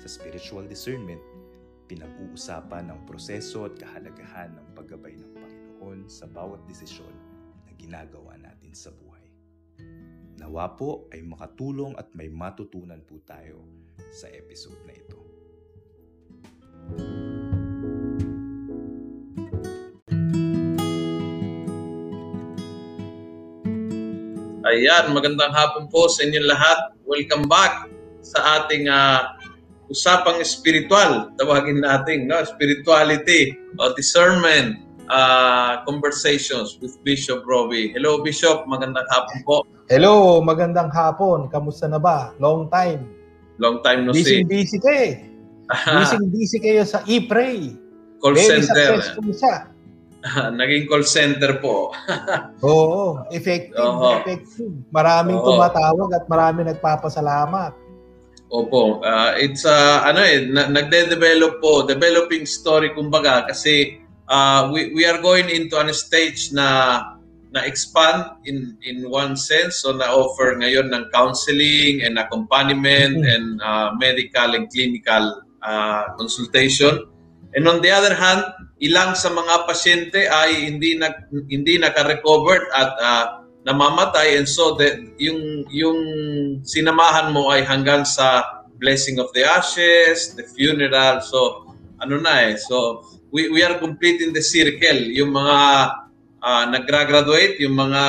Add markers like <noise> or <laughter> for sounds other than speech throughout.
Sa spiritual discernment, pinag-uusapan ang proseso at kahalagahan ng paggabay ng Panginoon sa bawat desisyon na ginagawa natin sa buhay. Nawa po ay makatulong at may matutunan po tayo sa episode na ito. Ayan, magandang hapon po sa inyong lahat. Welcome back sa ating uh, usapang spiritual, tawagin natin, no? spirituality o discernment uh, conversations with Bishop Robbie. Hello Bishop, magandang hapon po. Hello, magandang hapon. Kamusta na ba? Long time. Long time no busy, see. Busy kayo eh. <laughs> busy busy kayo sa e-pray. Call Very center. successful siya. <laughs> Naging call center po. <laughs> Oo, effective, Oho. effective. Maraming Oho. tumatawag at maraming nagpapasalamat. Opo, uh, it's uh, ano eh na, nagde-develop po, developing story kumbaga kasi uh, we we are going into a stage na na expand in in one sense so na offer ngayon ng counseling and accompaniment mm-hmm. and uh, medical and clinical uh, consultation. And on the other hand, ilang sa mga pasyente ay hindi na hindi naka-recovered at uh, namamatay and so the, yung yung sinamahan mo ay hanggang sa blessing of the ashes, the funeral. So ano na eh. So we we are completing the circle. Yung mga uh, nag-graduate, yung mga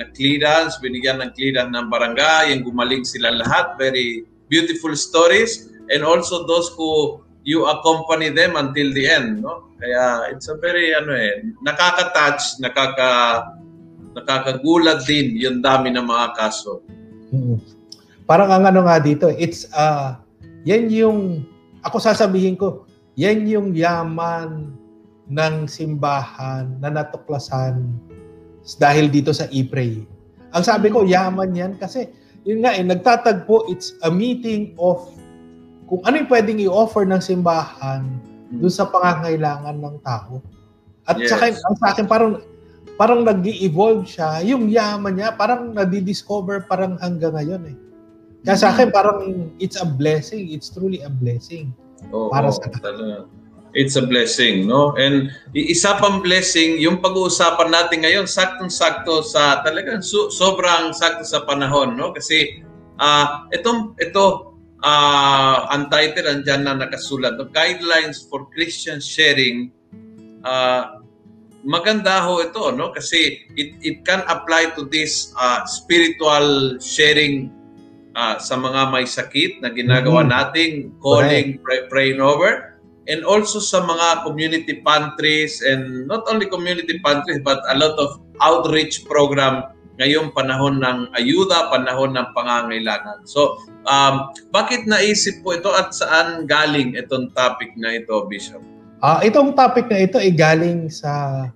na-clearance, binigyan ng clearance ng barangay, yung gumaling sila lahat. Very beautiful stories. And also those who you accompany them until the end. No? Kaya it's a very ano eh, nakaka-touch, nakaka nakakagulat din yung dami ng mga kaso. Hmm. Parang ang ano nga dito, it's uh, yan yung ako sasabihin ko, yan yung yaman ng simbahan na natuklasan dahil dito sa e-pray. Ang sabi ko, yaman yan kasi yun nga eh, nagtatagpo, it's a meeting of kung ano yung pwedeng i-offer ng simbahan dun sa pangangailangan ng tao. At yes. sa akin, ang sa akin parang parang nag evolve siya, yung yaman niya, parang nadi-discover parang hanggang ngayon eh. Kaya sa akin, parang it's a blessing. It's truly a blessing. Oo, para sa talaga. It's a blessing, no? And isa pang blessing, yung pag-uusapan natin ngayon, saktong-sakto sa talagang so, sobrang sakto sa panahon, no? Kasi uh, itong ito uh, ang title andyan na nakasulat, no? Guidelines for Christian Sharing uh, maganda ho ito no kasi it it can apply to this uh, spiritual sharing uh, sa mga may sakit na ginagawa mm-hmm. nating calling pray, praying over and also sa mga community pantries and not only community pantries but a lot of outreach program ngayong panahon ng ayuda, panahon ng pangangailangan. So, um, bakit naisip po ito at saan galing itong topic na ito, Bishop? Ah, uh, itong topic na ito ay galing sa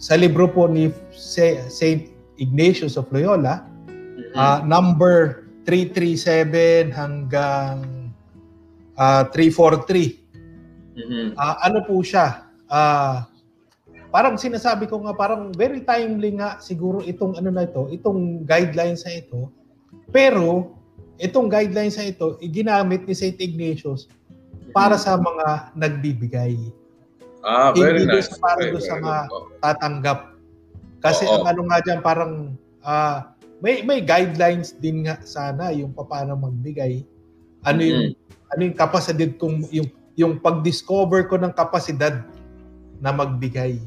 sa libro po ni Saint Ignatius of Loyola, mm-hmm. uh, number 337 hanggang uh, 343. Mm-hmm. Uh, ano po siya? Uh, parang sinasabi ko nga parang very timely nga siguro itong ano na ito, itong guidelines sa ito. Pero itong guidelines sa ito, ginamit ni Saint Ignatius para sa mga nagbibigay. Ah, very Hindi nice. Hindi para doon sa mga tatanggap. Kasi Oo. ang ano nga dyan, parang uh, may may guidelines din nga sana yung paano magbigay. Ano yung mm-hmm. ano yung kapasidad kung yung yung pag-discover ko ng kapasidad na magbigay.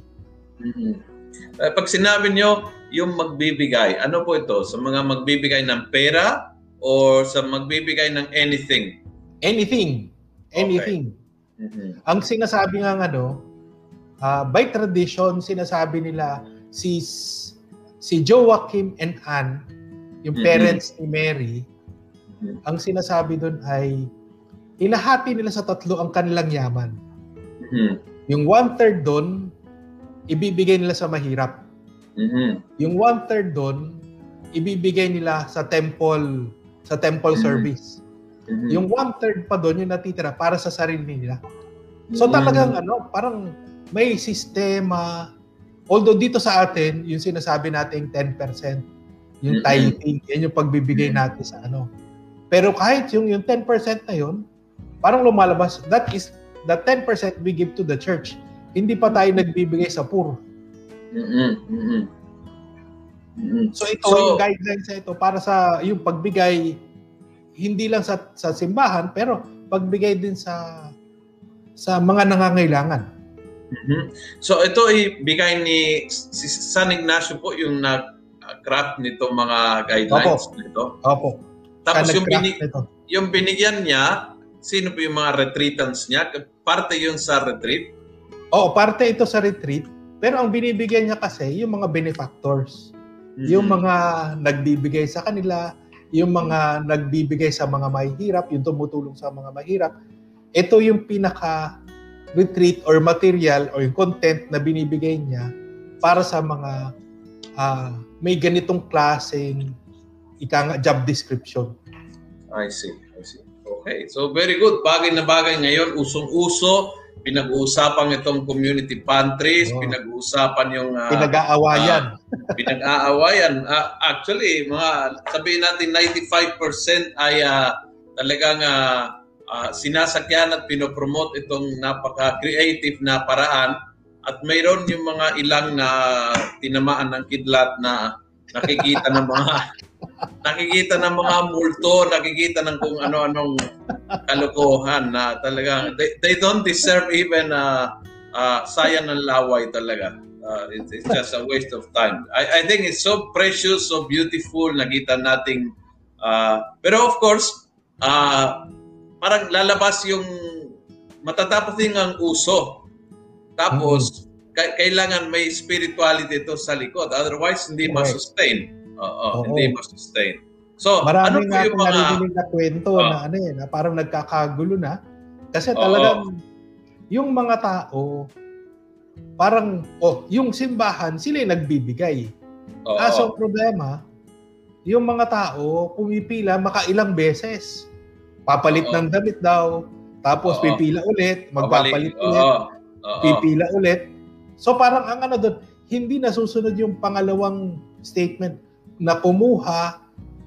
Mm-hmm. Pag sinabi nyo yung magbibigay, ano po ito? Sa mga magbibigay ng pera or sa magbibigay ng anything? Anything. Anything. Okay. Mm-hmm. Ang sinasabi nga ano, uh, by tradition sinasabi nila si si Joachim and Anne, yung mm-hmm. parents ni Mary, mm-hmm. ang sinasabi doon ay inahati nila sa tatlo ang kanilang yaman. Mhm. Yung one-third doon, ibibigay nila sa mahirap. Mhm. Yung one-third doon, ibibigay nila sa temple sa temple Mhm. service. Mhm. Yung one-third pa doon, yung natitira para sa sarili nila. So Mhm. talagang ano, parang may sistema. Although dito sa atin, yung sinasabi nating 10%, yung Mhm. tithing, yan yung pagbibigay natin sa ano. Pero kahit yung yung 10% na yun, parang lumalabas, that is the 10% we give to the church. Hindi pa tayo nagbibigay sa poor. Mhm. Mhm. Mhm. So ito So- yung guidelines sa ito para sa yung pagbigay hindi lang sa sa simbahan pero pagbigay din sa sa mga nangangailangan. Mhm. So ito ibigay ni si San Ignacio po yung nag-craft nito mga guidelines nito. Opo. Tapos Siya yung, binig, nito. yung binigyan niya, sino po yung mga retreatants niya? Parte yun sa retreat? Oo, parte ito sa retreat. Pero ang binibigyan niya kasi yung mga benefactors. Mhm. Yung mga nagbibigay sa kanila, yung mga nagbibigay sa mga mahihirap, yung tumutulong sa mga mahirap. Ito yung pinaka retreat or material or yung content na binibigay niya para sa mga ah, may ganitong klaseng ika job description. I see, I see. Okay, so very good. Bagay na bagay ngayon, usong-uso, pinag-uusapan itong community pantries, Oo. pinag-uusapan yung ah, Pinag-aawayan. pinag-aawayan. Ah, actually, mga sabihin natin 95% ay ah, talagang ah, ah, sinasakyan at pinopromote itong napaka-creative na paraan at mayroon yung mga ilang na tinamaan ng kidlat na nakikita ng mga <laughs> nakikita ng mga multo, nakikita ng kung ano-anong kalokohan na talagang they, they don't deserve even uh, uh, sayang ng laway talaga. Uh, it's, it's just a waste of time. I, I think it's so precious, so beautiful, nakita nating uh, pero of course, uh, parang lalabas yung matatapos din ang uso. Tapos, ka- kailangan may spirituality ito sa likod. Otherwise, hindi Correct. ma-sustain. Oo, Oo. hindi ma-sustain. So, ano Marami po nga yung akong mga... naririnig na kwento Oh. na ano eh, na parang nagkakagulo na. Kasi Oo. talagang yung mga tao, parang, oh, yung simbahan, sila yung nagbibigay. Oo. Kaso ang problema, yung mga tao, pumipila makailang beses. Papalit Oo. ng damit daw, tapos Oo. pipila ulit, magpapalit Babalik. ulit, Oo. Oo. pipila ulit. So parang ang ano doon, hindi nasusunod yung pangalawang statement na kumuha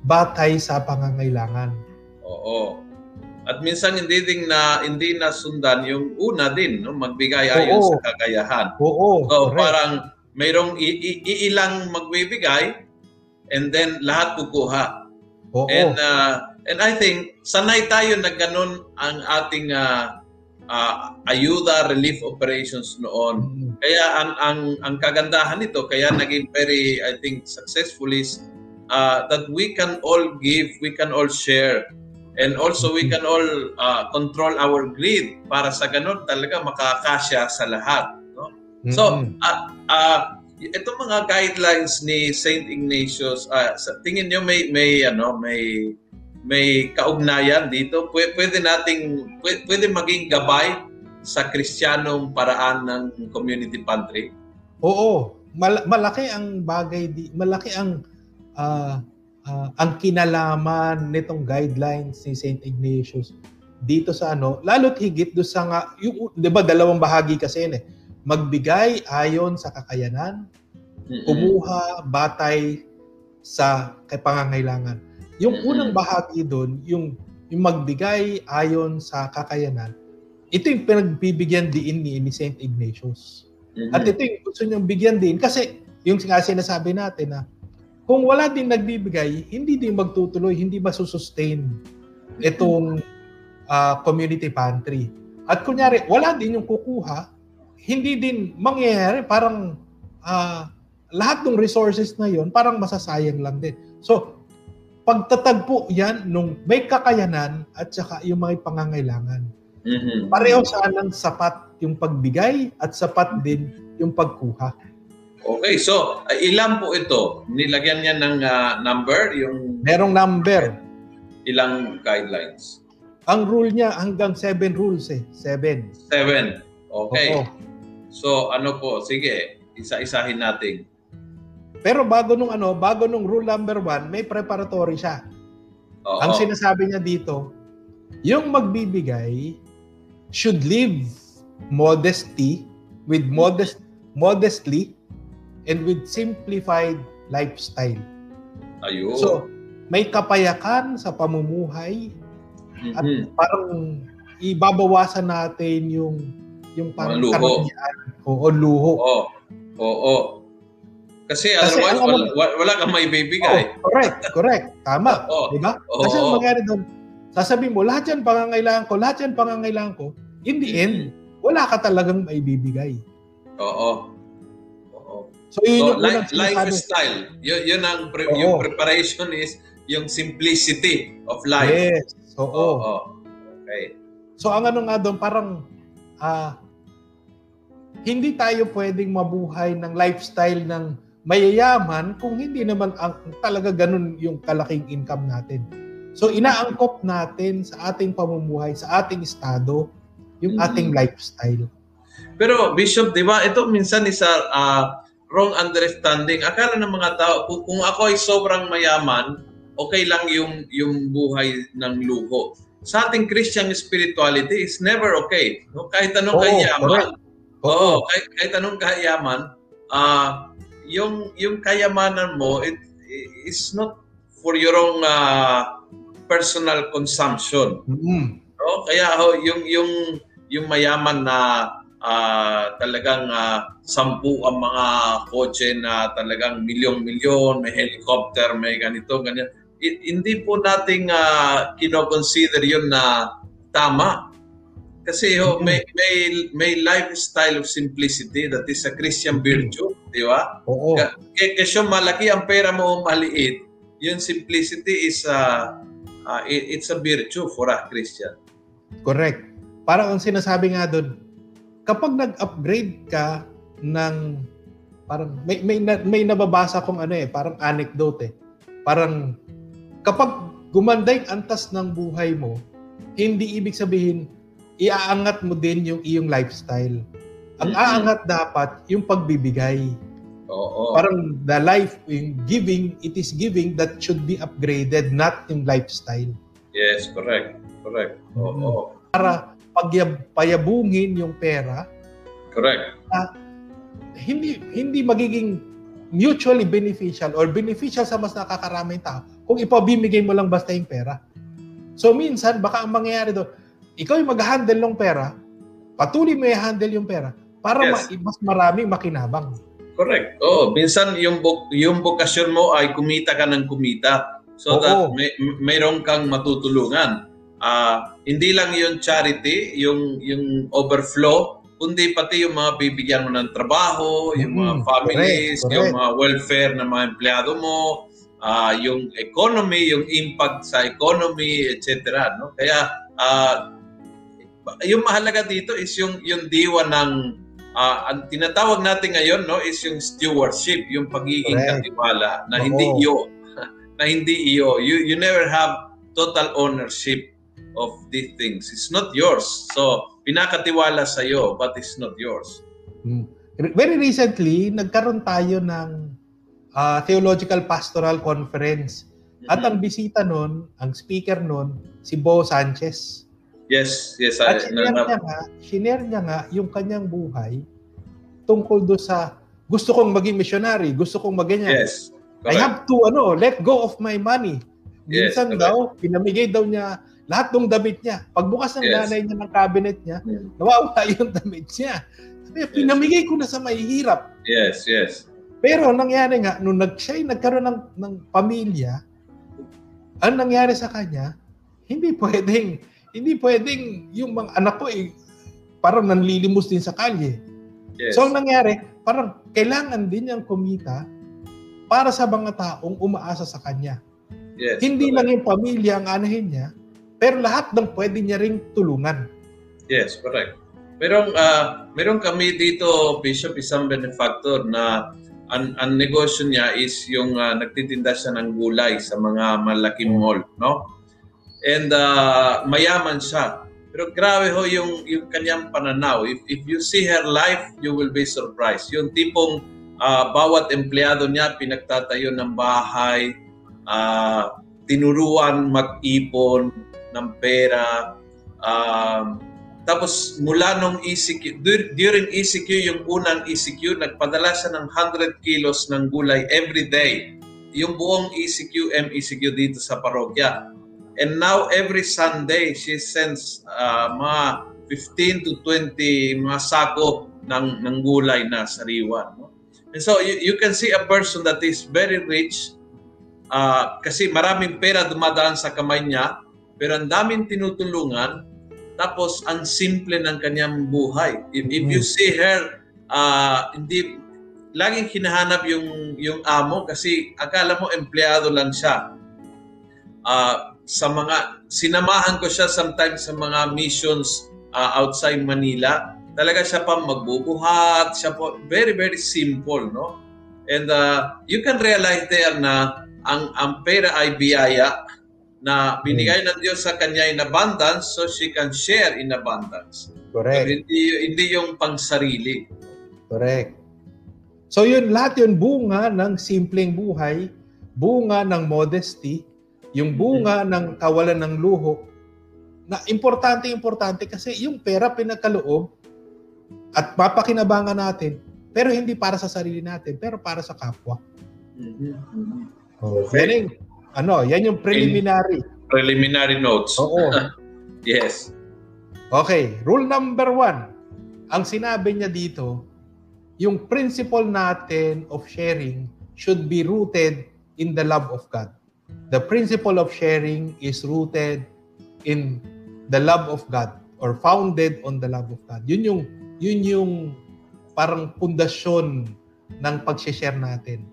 batay sa pangangailangan. Oo. At minsan hindi din na hindi na sundan yung una din, no, magbigay ayon Oo. sa kakayahan. Oo, So correct. parang mayroong i- i- iilang magbibigay and then lahat kukuha. Oo. And uh, and I think sanay tayo na ganun ang ating uh, uh, ayuda relief operations noon. Mm. Kaya ang ang ang kagandahan nito kaya naging very I think successful is uh, that we can all give, we can all share. And also we can all uh, control our greed para sa ganun talaga makakasya sa lahat, no? So, ah ah, itong mga guidelines ni Saint Ignatius, ah, sa tingin niyo may may ano, may may kaugnayan dito. Pwede, pwede nating pwede, pwede maging gabay sa Kristiyanong paraan ng community pantry. Oo, mal- malaki ang bagay di malaki ang ah, ah, ang kinalaman nitong guidelines ni St. Ignatius dito sa ano, lalo't higit do sa nga, yung, 'di ba dalawang bahagi kasi yun eh. Magbigay ayon sa kakayanan, kumuha batay sa kay pangangailangan. Yung unang bahagi doon, yung yung magbigay ayon sa kakayanan, ito yung pinagbibigyan din ni, ni St. Ignatius. At ito yung gusto niyang bigyan din kasi yung nga sinasabi natin na kung wala din nagbibigay, hindi din magtutuloy, hindi masusustain itong ah, community pantry. At kunyari, wala din yung kukuha, hindi din mangyayari, parang ah, lahat ng resources na yon parang masasayang lang din. So, pagtatagpo yan nung may kakayanan at saka yung may pangangailangan. Mhm. Pareho sanang sapat yung pagbigay at sapat din yung pagkuha. Okay, so uh, ilan po ito? Nilagyan niya ng uh, number, yung Merong number. ilang guidelines. Ang rule niya hanggang seven rules eh. Seven. Seven. Okay. Oo. So ano po, sige, isa-isahin natin. Pero bago nung ano, bago nung rule number one, may preparatory siya. Oo. Ang sinasabi niya dito, yung magbibigay should live modesty with modest modestly and with simplified lifestyle. Ayun. So, may kapayakan sa pamumuhay at Mhm. parang ibabawasan natin yung yung parang luho. o, o luho. Oo. Oo. Kasi, Kasi otherwise, wala, wala, wala kang may bibigay. Oh, correct, correct. Tama. <laughs> Oo. Di ba? Oo. Kasi ang mangyari doon, sasabihin mo, lahat yan pangangailangan ko, lahat yan pangangailangan ko. In the end, wala ka talagang maibibigay. Oo. Oo. So, yun So, yung life, lifestyle. Yun, yun ang pre- Oo. yung preparation is yung simplicity of life. Yes. Oo. Oo. Okay. So, ang ano nga doon, parang ah, hindi tayo pwedeng mabuhay ng lifestyle ng mayayaman kung hindi naman ang talaga ganun yung kalaking income natin. So, inaangkop natin sa ating pamumuhay, sa ating estado, yung Mhm. ating lifestyle. Pero Bishop, 'di ba, ito minsan is a ah, wrong understanding. Akala ng mga tao kung, kung ako ay sobrang mayaman, okay lang yung yung buhay ng luho. Sa ating Christian spirituality is never okay. No? Kahit anong Oo, kayaman. Oo, kahit, kahit anong kayaman, ah yung yung kayamanan mo it is not for your own ah, personal consumption. Mm. No? Kaya ho, yung yung yung mayaman na ah, talagang ah, sampu ang mga kotse na talagang milyong-milyon, may helicopter, may ganito, ganyan. I- hindi po nating uh, kino-consider yun na tama. Kasi ho, Mhm. may, may, may lifestyle of simplicity that is a Christian virtue, di ba? Oo. Kaya kasi malaki ang pera mo o maliit, yung simplicity is a, uh, it- it's a virtue for a Christian. Correct. Parang ang sinasabi nga doon, kapag nag-upgrade ka ng parang may may may nababasa kong ano eh, parang anecdote eh. Parang kapag gumanda yung antas ng buhay mo, hindi ibig sabihin iaangat mo din yung iyong lifestyle. Ang Mhm. aangat dapat yung pagbibigay. Oo. Parang the life, yung giving, it is giving that should be upgraded, not yung lifestyle. Yes, correct. Correct. Oo. Para pagyab, payabungin yung pera, Correct. hindi hindi magiging mutually beneficial or beneficial sa mas nakakaraming tao kung ipabimigay mo lang basta yung pera. So minsan, baka ang mangyayari doon, ikaw yung mag-handle ng pera, patuloy mo i-handle yung pera para Yes. ma- mas maraming makinabang. Correct. Oo, minsan yung buk- yung bokasyon mo ay kumita ka ng kumita so Oo. that may mayroon kang matutulungan. Ah, hindi lang yung charity, yung yung overflow, kundi pati yung mga bibigyan mo ng trabaho, yung mga Mm, families, correct, yung correct. mga welfare ng mga empleyado mo, ah, yung economy, yung impact sa economy, etc. No? Kaya ah, yung mahalaga dito is yung yung diwa ng ah, ang tinatawag natin ngayon no is yung stewardship, yung pagiging Correct. katiwala na Oo. hindi iyo <laughs> na hindi iyo. You you never have total ownership of these things. It's not yours. So, pinakatiwala sa iyo but it's not yours. Mm. Very recently, nagkaroon tayo ng ah, Theological Pastoral Conference. At ang bisita nun, ang speaker nun, si Bo Sanchez. Yes, yes. At I, shinare na, niya nga, shinare niya nga yung kanyang buhay tungkol do sa gusto kong maging missionary, gusto kong maganyan. yes. I Correct. have to ano, let go of my money. Yes, Minsan correct. daw, pinamigay daw niya lahat ng damit niya. Pagbukas ng Yes. nanay niya ng cabinet niya, Mm. nawawala <laughs> yung damit niya. Sabi, pinamigay ko na sa mahihirap. Yes, yes. Pero nangyari nga, nung nag, siya ay nagkaroon ng, ng pamilya, ang nangyari sa kanya, hindi pwedeng, hindi pwedeng yung mga anak ko eh, parang nanlilimos din sa kalye. Yes. So ang nangyari, parang kailangan din niyang kumita para sa mga taong umaasa sa kanya. yes. Hindi correct. lang yung pamilya ang anahin niya, pero lahat ng pwede niya ring tulungan. Yes, correct. Merong ah merong kami dito Bishop isang benefactor na ang, ang negosyo niya is yung ah, nagtitinda siya ng gulay sa mga malaking mall, no? And uh, mayaman siya. Pero grabe ho yung, yung kanyang pananaw. If, if you see her life, you will be surprised. Yung tipong uh, bawat empleyado niya pinagtatayo ng bahay, uh, tinuruan mag-ipon ng pera, um, tapos mula nung ECQ, during ECQ, yung unang ECQ, nagpadala siya ng 100 kilos ng gulay every day. Yung buong ECQ, MECQ dito sa parokya. And now every Sunday, she sends uh, mga 15 to 20 mga sako ng, ng gulay na sariwa. No? And so you, you can see a person that is very rich uh, kasi maraming pera dumadaan sa kamay niya, pero ang daming tinutulungan tapos, ang simple ng kanyang buhay. If, if you mm. see her, uh, hindi, laging hinahanap yung, yung amo kasi akala mo empleyado lang siya. Uh, sa mga, sinamahan ko siya sometimes sa mga missions uh, outside Manila. Talaga siya pa magbubuhat, siya po, very, very simple, no? And uh, you can realize there na ang, ang pera ay biyaya na binigay ng Diyos sa kanya in abundance so she can share in abundance. Correct. So, hindi, hindi yung pangsarili. Correct. So yun, lahat yun bunga ng simpleng buhay, bunga ng modesty, yung bunga mm-hmm. ng kawalan ng luho, na importante-importante kasi yung pera pinagkaloob at mapakinabangan natin, pero hindi para sa sarili natin, pero para sa kapwa. Mm-hmm. Oh, okay ano, yan yung preliminary. Preliminary notes. Oo. <laughs> yes. Okay, rule number one. Ang sinabi niya dito, yung principle natin of sharing should be rooted in the love of God. The principle of sharing is rooted in the love of God or founded on the love of God. Yun yung yun yung parang pundasyon ng pag-share natin.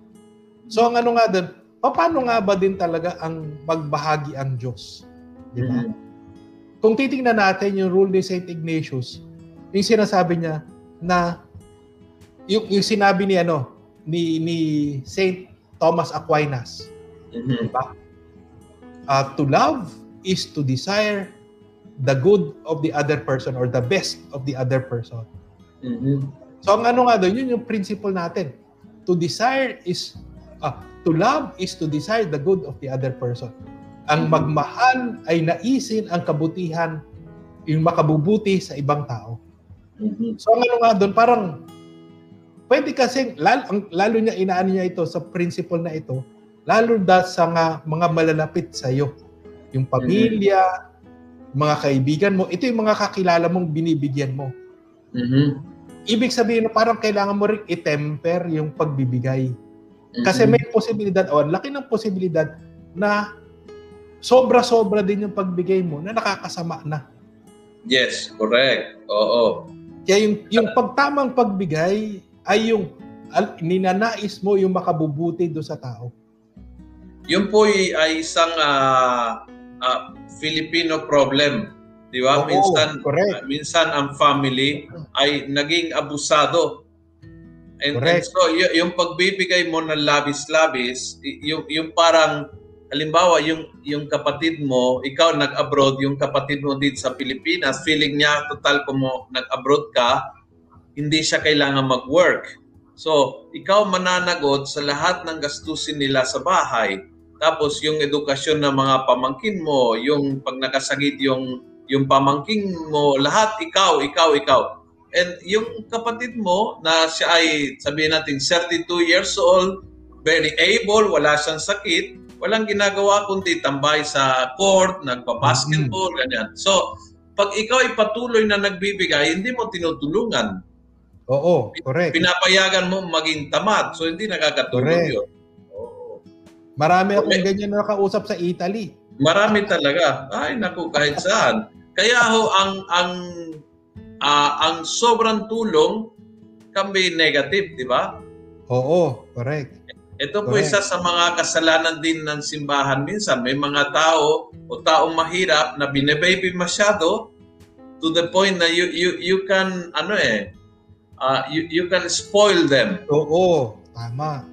So ang ano nga doon, paano nga ba din talaga ang magbahagi ang Diyos? Di ba? Mm-hmm. Kung titingnan natin yung rule ni St. Ignatius, yung sinasabi niya na yung, yung sinabi ni ano ni ni St. Thomas Aquinas. Mm-hmm. Diba? Uh, to love is to desire the good of the other person or the best of the other person. Mm-hmm. So ang ano nga doon, yun yung principle natin. To desire is uh, To love is to desire the good of the other person. Ang magmahal ay naisin ang kabutihan, yung makabubuti sa ibang tao. Mm-hmm. So ang ano nga doon, parang pwede kasi, lalo, lalo niya inaano niya ito sa principle na ito, lalo da sa nga, mga malalapit sa iyo. Yung pamilya, mm-hmm. mga kaibigan mo, ito yung mga kakilala mong binibigyan mo. Mm-hmm. Ibig sabihin na parang kailangan mo rin i-temper yung pagbibigay. Kasi may posibilidad, o oh, laki ng posibilidad na sobra-sobra din yung pagbigay mo na nakakasama na. Yes, correct. Oo. Kaya yung, yung pagtamang pagbigay ay yung al, ninanais mo yung makabubuti do sa tao. Yun po ay isang uh, uh, Filipino problem. Di ba? minsan, uh, minsan ang family ay naging abusado And, and so, y- yung pagbibigay mo ng labis-labis, yung, yung parang, halimbawa, yung, yung kapatid mo, ikaw nag-abroad, yung kapatid mo dito sa Pilipinas, feeling niya, total kung mo nag-abroad ka, hindi siya kailangan mag-work. So, ikaw mananagot sa lahat ng gastusin nila sa bahay. Tapos, yung edukasyon ng mga pamangkin mo, yung pag nakasagit yung, yung pamangkin mo, lahat ikaw, ikaw, ikaw And yung kapatid mo na siya ay sabihin natin 32 years old, very able, wala siyang sakit, walang ginagawa kundi tambay sa court, nagpa-basketball, mm-hmm. ganyan. So, pag ikaw ay patuloy na nagbibigay, hindi mo tinutulungan. Oo, correct. Pinapayagan mo maging tamad. So, hindi nakakatulong yun. Marami akong ganyan na nakausap sa Italy. Marami talaga. Ay, naku, kahit saan. Kaya ho, ang, ang uh, ang sobrang tulong can be negative, di ba? Oo, correct. Ito po correct. isa sa mga kasalanan din ng simbahan minsan. May mga tao o taong mahirap na bine-baby masyado to the point na you you you can ano eh uh, you you can spoil them. Oo, tama.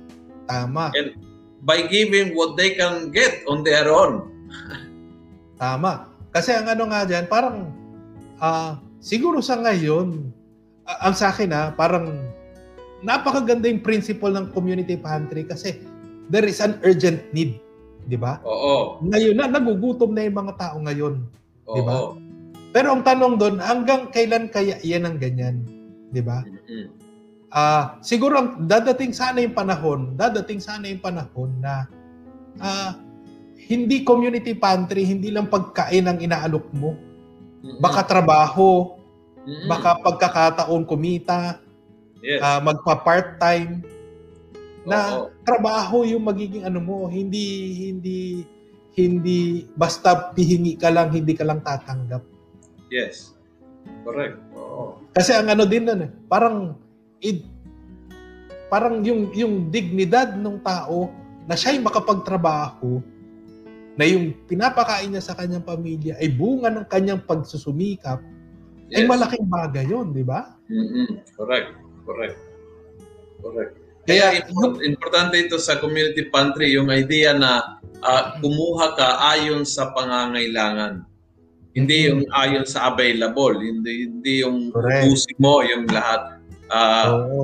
Tama. And by giving what they can get on their own. Tama. Kasi ang ano nga dyan, parang uh, siguro sa ngayon, uh, ang sa akin ha, parang napakaganda yung principle ng community pantry kasi there is an urgent need. Di ba? Oo. Ngayon na, nagugutom na yung mga tao ngayon. Oo. Di ba? Pero ang tanong doon, hanggang kailan kaya yan ang ganyan? Di ba? Mm-hmm. Uh, siguro dadating sana yung panahon, dadating sana yung panahon na uh, hindi community pantry, hindi lang pagkain ang inaalok mo. Baka trabaho, baka pagkakataon kumita, yes. uh, magpa-part-time na Oo. trabaho yung magiging ano mo, hindi hindi hindi basta pihingi ka lang, hindi ka lang tatanggap. Yes. Correct. Oo. Kasi ang ano din eh, parang it, parang yung yung dignidad ng tao na siya'y makapagtrabaho na yung pinapakain niya sa kanyang pamilya ay bunga ng kanyang pagsusumikap yes. ay malaking bagay yon di ba? Mm-hmm. Correct. Correct. Correct. Kaya import, importante ito sa community pantry yung idea na uh, kumuha ka ayon sa pangangailangan. Hindi yung ayon sa available, hindi hindi yung ubusin mo yung lahat Uh, Oo.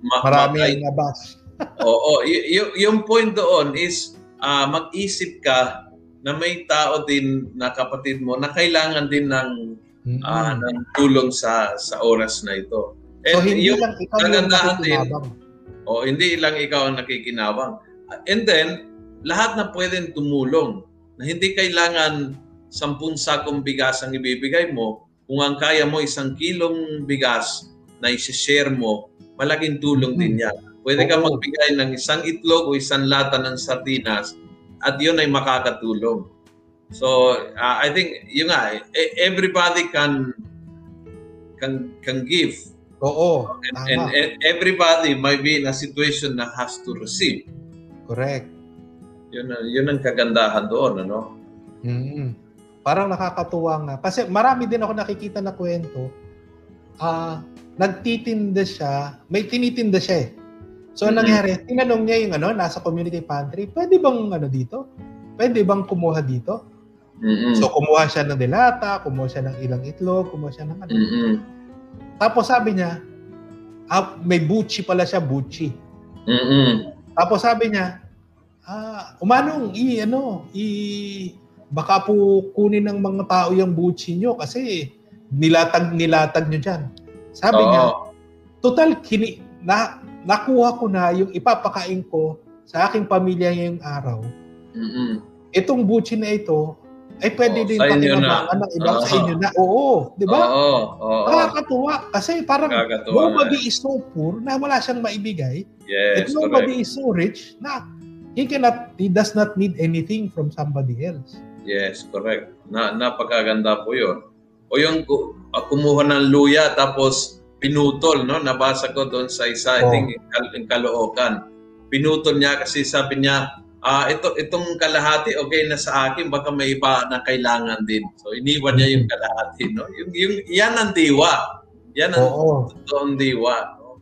Ma- Marami ang nabas. <laughs> oo. Y- y- yung point doon is uh, mag-isip ka na may tao din na kapatid mo na kailangan din ng mm-hmm. uh, ng tulong sa sa oras na ito. And so hindi yung lang ikaw yung din, o hindi lang ikaw ang nakikinabang. And then, lahat na pwedeng tumulong na hindi kailangan sampung sakong bigas ang ibibigay mo. Kung ang kaya mo isang kilong bigas, na isi-share mo, malaking tulong din yan. Pwede ka magbigay ng isang itlog o isang lata ng sardinas at yun ay makakatulong. So, uh, I think, yun nga, e, everybody can can can give. Oo, and, and, and everybody might be in a situation na has to receive. Correct. Yun, yun ang kagandahan doon, ano? Mm-hmm. Parang nakakatuwa nga. Kasi marami din ako nakikita na kwento. Ah, uh, nagtitinda siya, may tinitinda siya eh. So, mm-hmm. nangyari, tinanong niya yung ano, nasa community pantry, pwede bang ano dito? Pwede bang kumuha dito? Mm-hmm. So, kumuha siya ng delata, kumuha siya ng ilang itlog, kumuha siya ng ano. Mm-hmm. Tapos sabi niya, ah, may buchi pala siya, buchi. Mm-hmm. Tapos sabi niya, ah, umanong, i, ano, i, baka po kunin ng mga tao yung buchi nyo kasi nilatag, nilatag nyo dyan. Sabi Oo. niya, total kini na nakuha ko na yung ipapakain ko sa aking pamilya ngayong araw. Mm-hmm. Itong buchi na ito ay pwede Oo, din pakinabangan ng ibang uh-huh. sa inyo na. Oo, di ba? Oo, oo. Nakakatuwa. Kasi parang nobody is so poor na wala siyang maibigay. Yes, And nobody correct. is so rich na he cannot, he does not need anything from somebody else. Yes, correct. Na, napakaganda po yun. O yung uh, kumuha ng luya tapos pinutol, no? Nabasa ko doon sa isa, oh. I think, in Caloocan. Pinutol niya kasi sabi niya, ah, ito, itong kalahati, okay na sa akin, baka may iba na kailangan din. So, iniwan niya yung kalahati, no? Yung, yung, yan ang diwa. Yan ang oh, totoong diwa. No?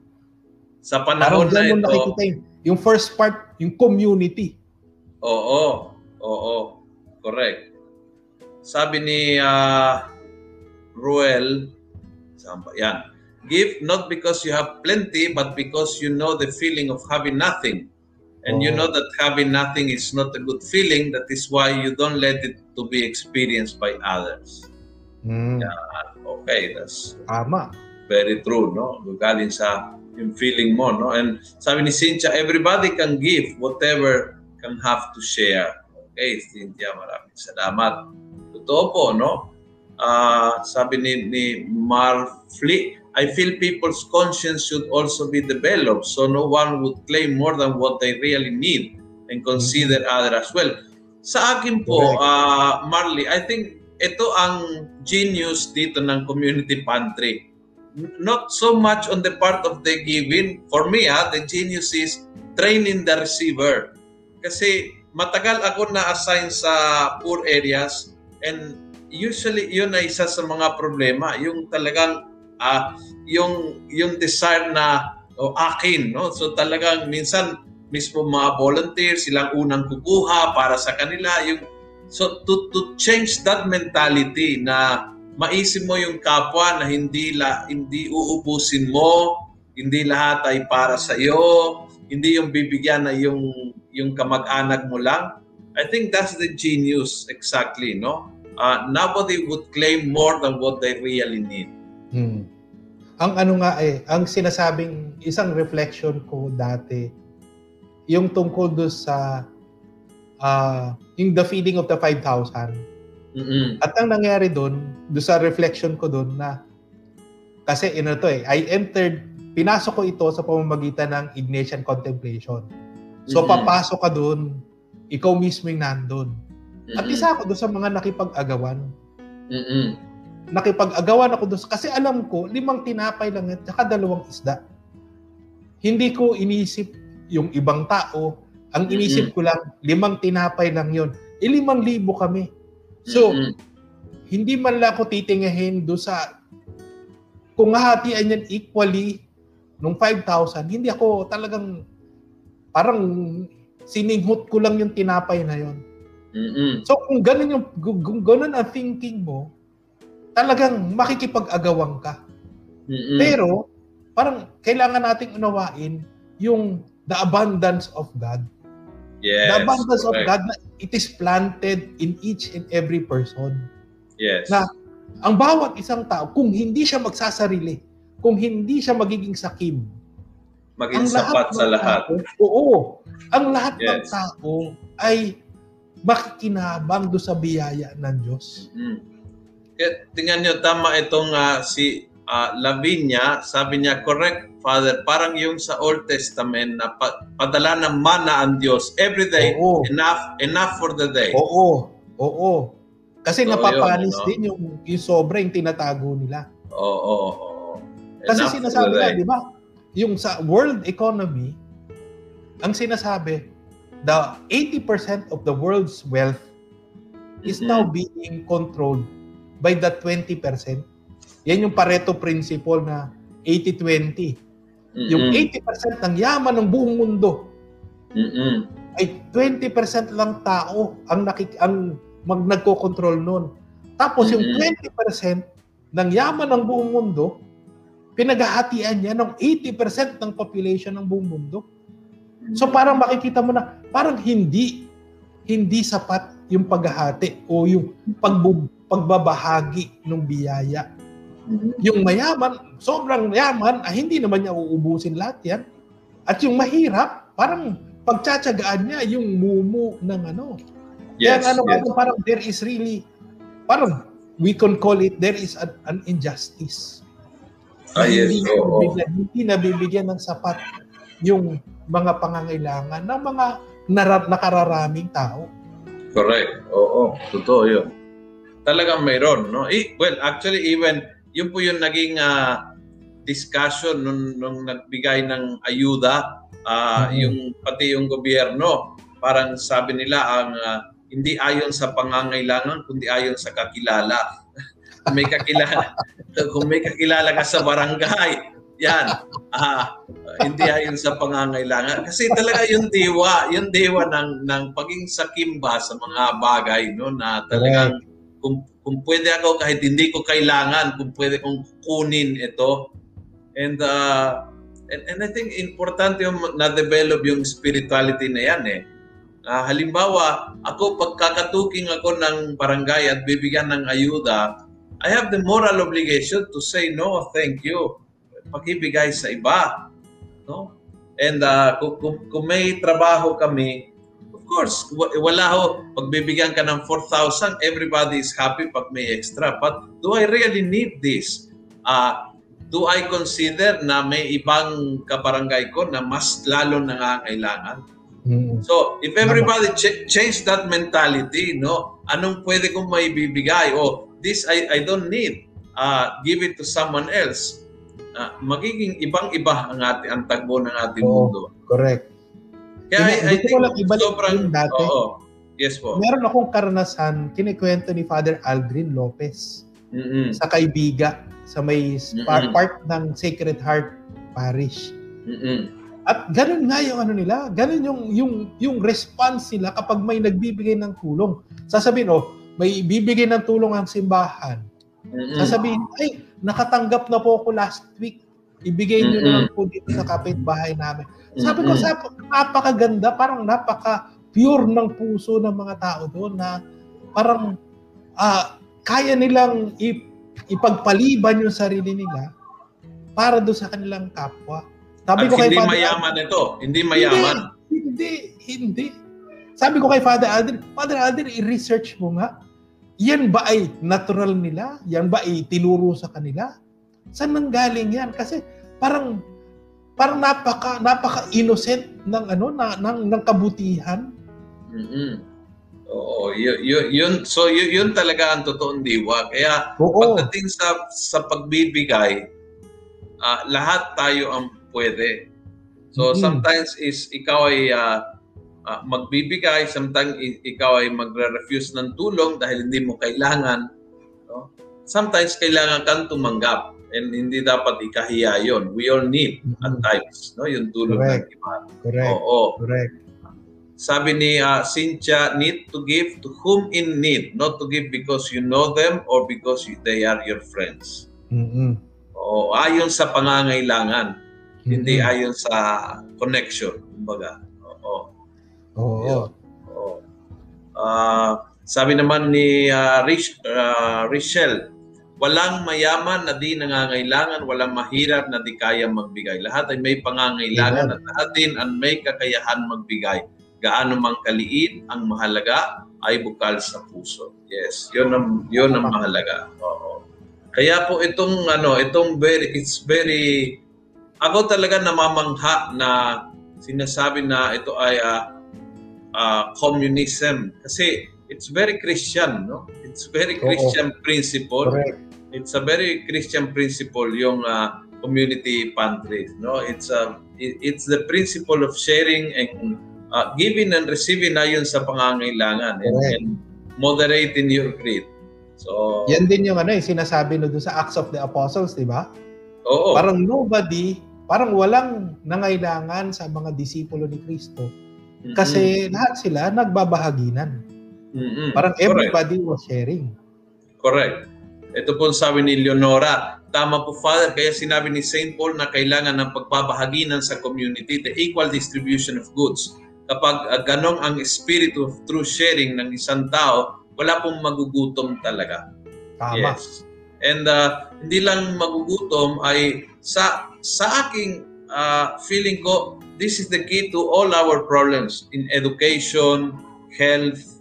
Sa panahon na ito... nakikita yung, yung first part, yung community. Oo. Oo. Correct. Sabi ni uh, Ruel, yan. Give not because you have plenty, but because you know the feeling of having nothing. And oh. you know that having nothing is not a good feeling. That is why you don't let it to be experienced by others. Mm. Yan. Okay, that's Tama. very true, no? Galing sa yung feeling mo, no? And sabi ni Cynthia, everybody can give whatever can have to share. Okay, Cynthia, maraming salamat. Totoo po, no? Uh, sabi ni, ni Marfli, I feel people's conscience should also be developed so no one would claim more than what they really need and consider mm-hmm. other as well. Sa akin po, uh, Marley, I think ito ang genius dito ng community pantry. Not so much on the part of the giving. For me, ah, the genius is training the receiver. Kasi matagal ako na-assign sa poor areas and usually yun ay isa sa mga problema, yung talagang uh, yung yung desire na oh, akin, no? So talagang minsan mismo mga volunteers silang unang kukuha para sa kanila yung So to to change that mentality na maisip mo yung kapwa na hindi la hindi uubusin mo, hindi lahat ay para sa iyo, hindi yung bibigyan na yung yung kamag-anak mo lang. I think that's the genius exactly, no? Uh, nobody would claim more than what they really need. Hmm. Ang ano nga eh, ang sinasabing isang reflection ko dati, yung tungkol do sa uh, yung the feeding of the 5,000. Mm-hmm. At ang nangyari doon, do sa reflection ko doon na kasi ino to eh, I entered, pinasok ko ito sa pamamagitan ng Ignatian Contemplation. So mm-hmm. papasok ka doon, ikaw mismo yung nandun. Mm-hmm. At isa ako doon sa mga nakipag-agawan. Mm-hmm. Nakipag-agawan ako doon kasi alam ko, limang tinapay lang at saka dalawang isda. Hindi ko inisip yung ibang tao. Ang inisip mm-hmm. ko lang, limang tinapay lang yon. E limang libo kami. So, mm-hmm. hindi man lang ako titingahin doon sa kung hahatian yan equally nung 5,000, hindi ako talagang parang sininghot ko lang yung tinapay na yon. Mm-hmm. So kung ganun yung kung ganun ang thinking mo, talagang makikipag-agawang ka. Mm-hmm. Pero parang kailangan nating unawain yung the abundance of God. Yes. The abundance correct. of God na it is planted in each and every person. Yes. Na ang bawat isang tao, kung hindi siya magsasarili, kung hindi siya magiging sakim, maging sapat sa lahat. Tao, oo. Ang lahat yes. ng tao ay makikinabang do sa biyaya ng Diyos. Mm-hmm. Kaya, tingnan nyo, tama itong uh, si uh, Lavinia, sabi niya, correct, Father, parang yung sa Old Testament na pa, padala ng mana ang Diyos every day, Oo. enough enough for the day. Oo. Oo. Kasi So, napapanis yun, no? din yung, yung sobra yung tinatago nila. Oo, oo, oo. Kasi Enough sinasabi day. di ba? Yung sa world economy, ang sinasabi, the 80% of the world's wealth is Mhm. now being controlled by the 20%. Yan yung Pareto principle na 80-20. Yung Mm-mm. 80% ng yaman ng buong mundo Mm-mm. ay 20% lang tao ang nakik ang mag nagko-control noon. Tapos yung Mhm. 20% ng yaman ng buong mundo pinaghahatian niya ng 80% ng population ng buong mundo. So parang makikita mo na parang hindi hindi sapat yung paghahati o yung pagbu, pagbabahagi ng biyaya. Mhm. Yung mayaman, sobrang yaman, ah, hindi naman niya uubusin lahat yan. At yung mahirap, parang pagtsatsagaan niya yung mumu ng ano. Yes, Kaya ano, yes. parang there is really, parang we can call it, there is an, an injustice. Ah, yes, hindi, nabibigyan, hindi nabibigyan ng sapat yung mga pangangailangan ng mga nara- nakararaming tao. Correct. Oo, totoo yun. Talagang mayroon, no? Eh, well, actually, even, yun po yung naging ah, discussion nung, nung nagbigay ng ayuda, ah, Mhm. yung pati yung gobyerno, parang sabi nila ang ah, hindi ayon sa pangangailangan, kundi ayon sa kakilala. May kakilala, <laughs> kung may kakilala ka sa barangay, yan, ah, hindi ayon sa pangangailangan. Kasi talaga yung diwa, yung diwa ng, ng paging sakimba sa mga bagay, no, na talagang kung, kung pwede ako kahit hindi ko kailangan, kung pwede kong kunin ito. And, uh, and, and I think importante yung na-develop yung spirituality na yan eh. Ah, halimbawa, ako pagkakatuking ako ng barangay at bibigyan ng ayuda, I have the moral obligation to say no, thank you. Pakibigay sa iba. No? And uh, kung, kung, kung may trabaho kami, of course, wa- wala ho, pagbibigyan ka ng 4,000, everybody is happy pag may extra. But do I really need this? Uh, do I consider na may ibang kabarangay ko na mas lalo nangangailangan? Mm. So, if everybody ch- change that mentality, no, anong pwede kong maibibigay? O, this I, I don't need. Uh, give it to someone else. Uh, magiging ibang-iba ang ating ang tagbo ng ating Oo. mundo. Correct. Kaya I, I ko think lang ibalik sobrang, dati. oo. Yes po. Meron akong karanasan, kinikwento ni Father Aldrin Lopez Mm-mm. sa Kaibiga sa may part, Mm-mm. part ng Sacred Heart Parish. Mm-mm. At ganun nga yung ano nila, ganun yung yung yung response nila kapag may nagbibigay ng tulong. Sasabihin, oh, may bibigay ng tulong ang simbahan. Mm-mm. Sasabihin, ay, nakatanggap na po ako last week. Ibigay niyo Mm-mm. na po dito sa kapitbahay namin. Sabi ko, Mm-mm. sa napakaganda, parang napaka pure ng puso ng mga tao doon na parang ah, kaya nilang ip- ipagpaliban yung sarili nila para doon sa kanilang kapwa. Sabi At ko kay hindi Father mayaman ito. Hindi mayaman. Hindi, hindi, hindi. Sabi ko kay Father Aldrin, Father Aldrin, i-research mo nga. Yan ba ay natural nila? Yan ba ay tinuro sa kanila? Saan nanggaling yan? Kasi parang parang napaka napaka innocent ng ano na ng, ng kabutihan. mm Oo, yun, yun, yun, so yun, yun talaga ang totoong diwa. Kaya Oo. pagdating sa sa pagbibigay, ah, lahat tayo ang pwede. So Mhm. sometimes is ikaw ay ah, ah, magbibigay, sometimes ikaw ay magre-refuse ng tulong dahil hindi mo kailangan. No? Sometimes kailangan kang tumanggap and hindi dapat ikahiya yon. We all need at Mhm. times, no, yung tulong Correct. ng iba. Correct. Oo. Correct. Sabi ni ah, Cynthia, need to give to whom in need, not to give because you know them or because you- they are your friends. Mhm. Oo, ayon sa pangangailangan, hindi Mhm. ayon sa connection, kumbaga. Oo. Oo. Oo. Ah, sabi naman ni ah, Rich, ah, Richelle, walang mayaman na di nangangailangan, walang mahirap na di kaya magbigay. Lahat ay may pangangailangan Amen. at lahat din ang may kakayahan magbigay. Gaano mang kaliit, ang mahalaga ay bukal sa puso. Yes, 'yun ang 'yun ang mahalaga. Oo. Kaya po itong ano, itong very it's very ako talaga namamangha na sinasabi na ito ay ah, ah, communism kasi it's very Christian, no? It's very Oo. Christian principle. Correct. It's a very Christian principle yung ah, community pantries, no? It's a it- it's the principle of sharing and ah, giving and receiving ayon sa pangangailangan and, Correct. and moderating your greed. So, Yan din yung ano, yung sinasabi no doon sa Acts of the Apostles, di ba? oo. Parang nobody, parang walang nangailangan sa mga disipulo ni Kristo Kasi lahat sila nagbabahaginan. Mm-mm. Parang Correct. everybody was sharing. Correct. Ito po sabi ni Leonora. Tama po, Father. Kaya sinabi ni St. Paul na kailangan ng pagbabahaginan sa community, the equal distribution of goods. Kapag uh, ganong ang spirit of true sharing ng isang tao, wala pong magugutom talaga. Tama. Yes. And uh, hindi lang magugutom ay sa sa aking uh, feeling ko, this is the key to all our problems in education, health,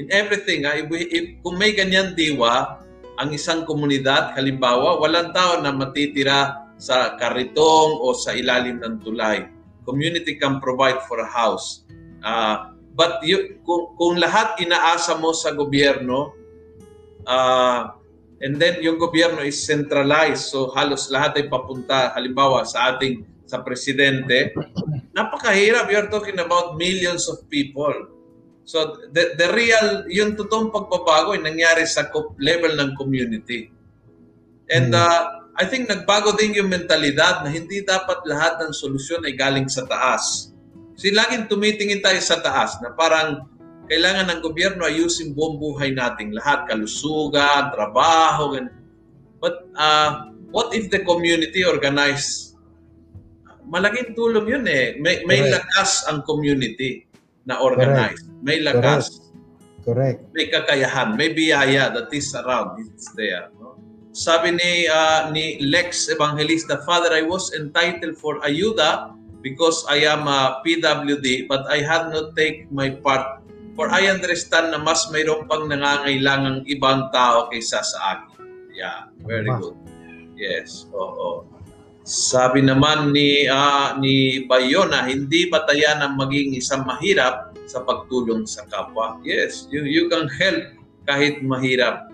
in everything. Ha? If, if, kung may ganyan diwa, ang isang komunidad, halimbawa, walang tao na matitira sa karitong o sa ilalim ng tulay. Community can provide for a house. Ah, but you, kung, kung lahat inaasa mo sa gobyerno, ah, and then yung gobyerno is centralized, so halos lahat ay papunta, halimbawa sa ating sa presidente, napakahirap. You're talking about millions of people. So the, the real, yung totoong pagbabago ay nangyari sa level ng community. And Hmm. uh, I think nagbago din yung mentalidad na hindi dapat lahat ng solusyon ay galing sa taas. Kasi laging tumitingin tayo sa taas na parang kailangan ng gobyerno ayusin buong buhay nating lahat, kalusugan, trabaho, ganun. But uh, what if the community organized? Malaking tulong yun eh. May, may Correct. lakas ang community na organized. May lakas Correct. may kakayahan, may biyaya that is around, it's there. No? Sabi ni ah, ni Lex Evangelista, Father, I was entitled for ayuda because I am a PWD, but I had not take my part. For I understand na mas mayroon pang nangangailangang ibang tao kaysa sa akin. Yeah, very good. Yes, oo. Sabi naman ni ah, ni Bayona, hindi batayan ang maging isang mahirap sa pagtulong sa kapwa. Yes, you, you can help kahit mahirap.